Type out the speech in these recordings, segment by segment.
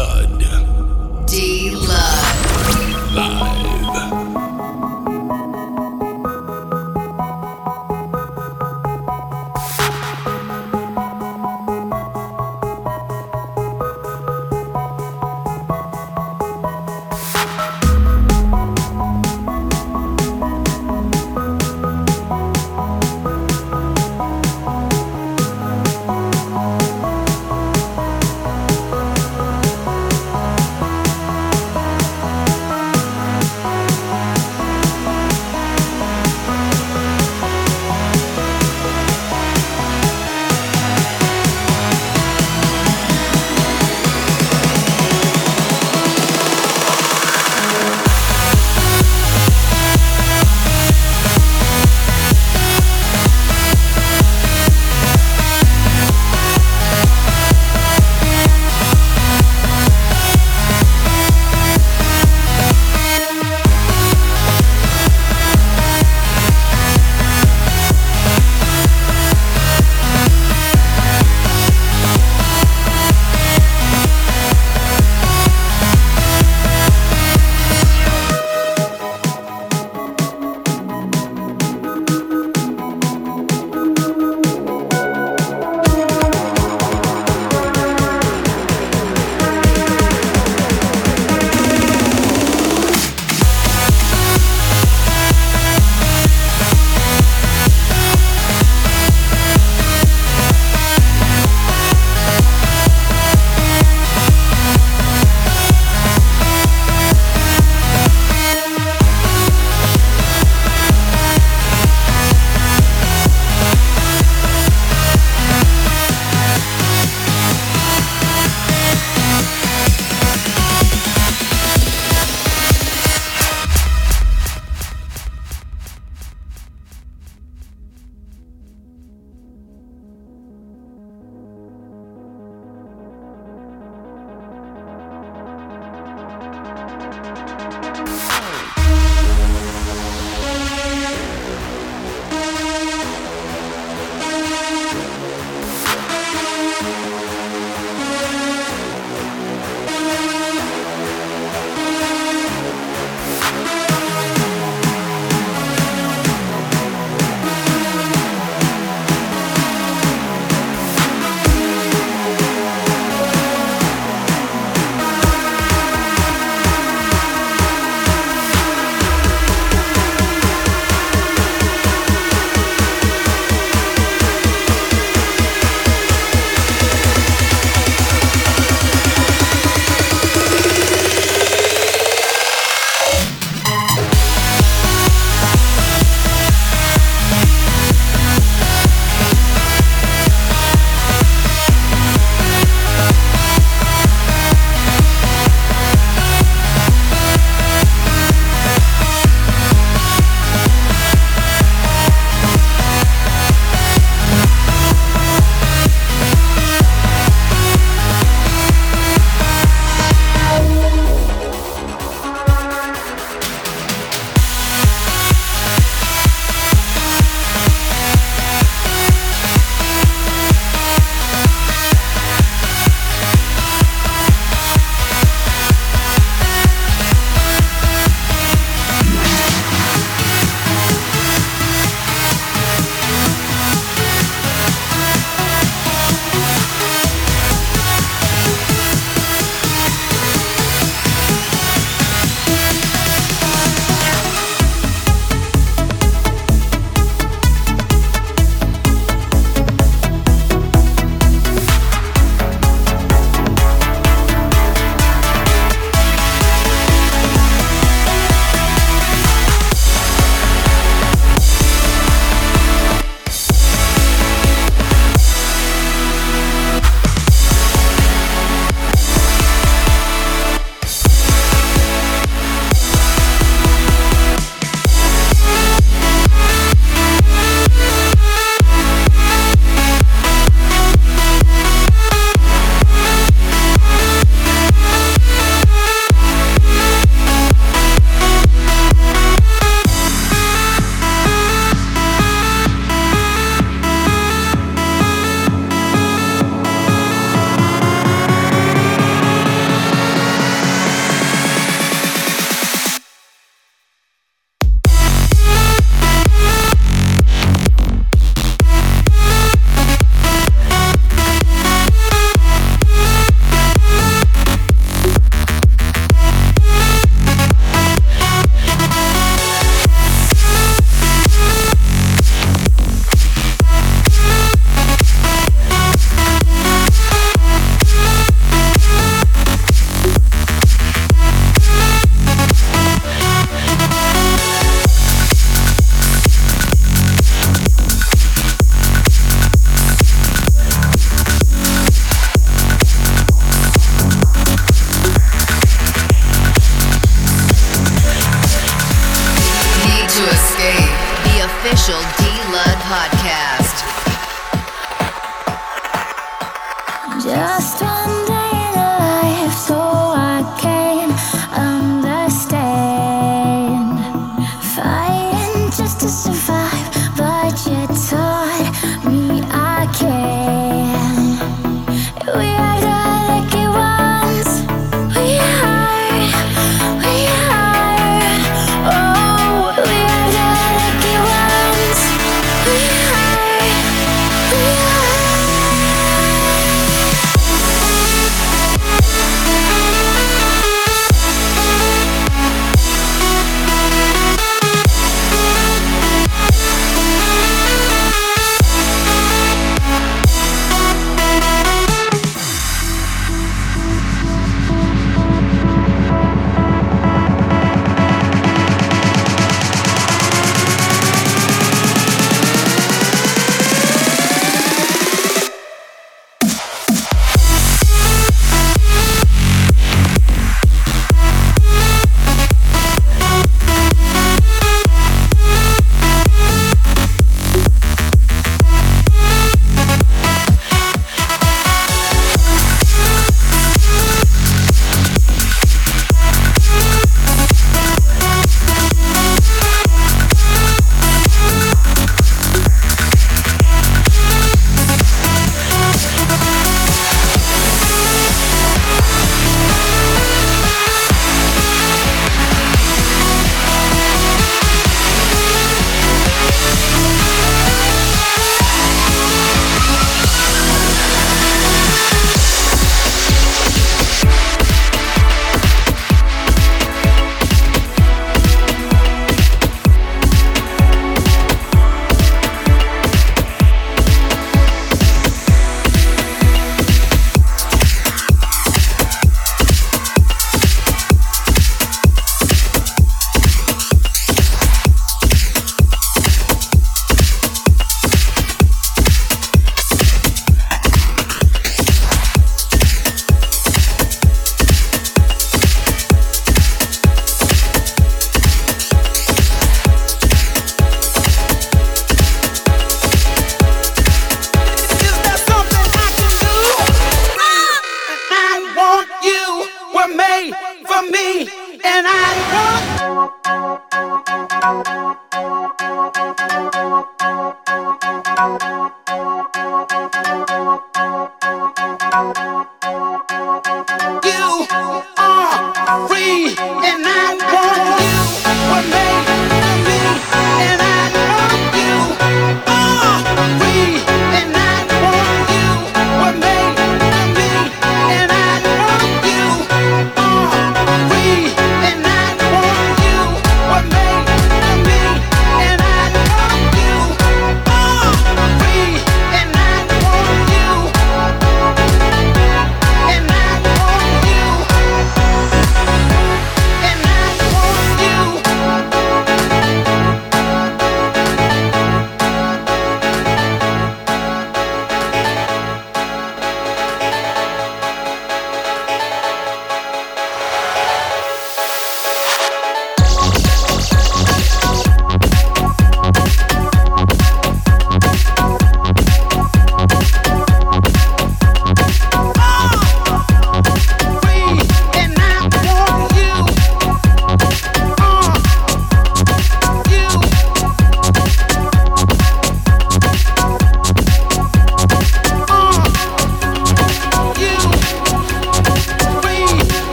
Lud. D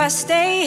I stay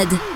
Mad.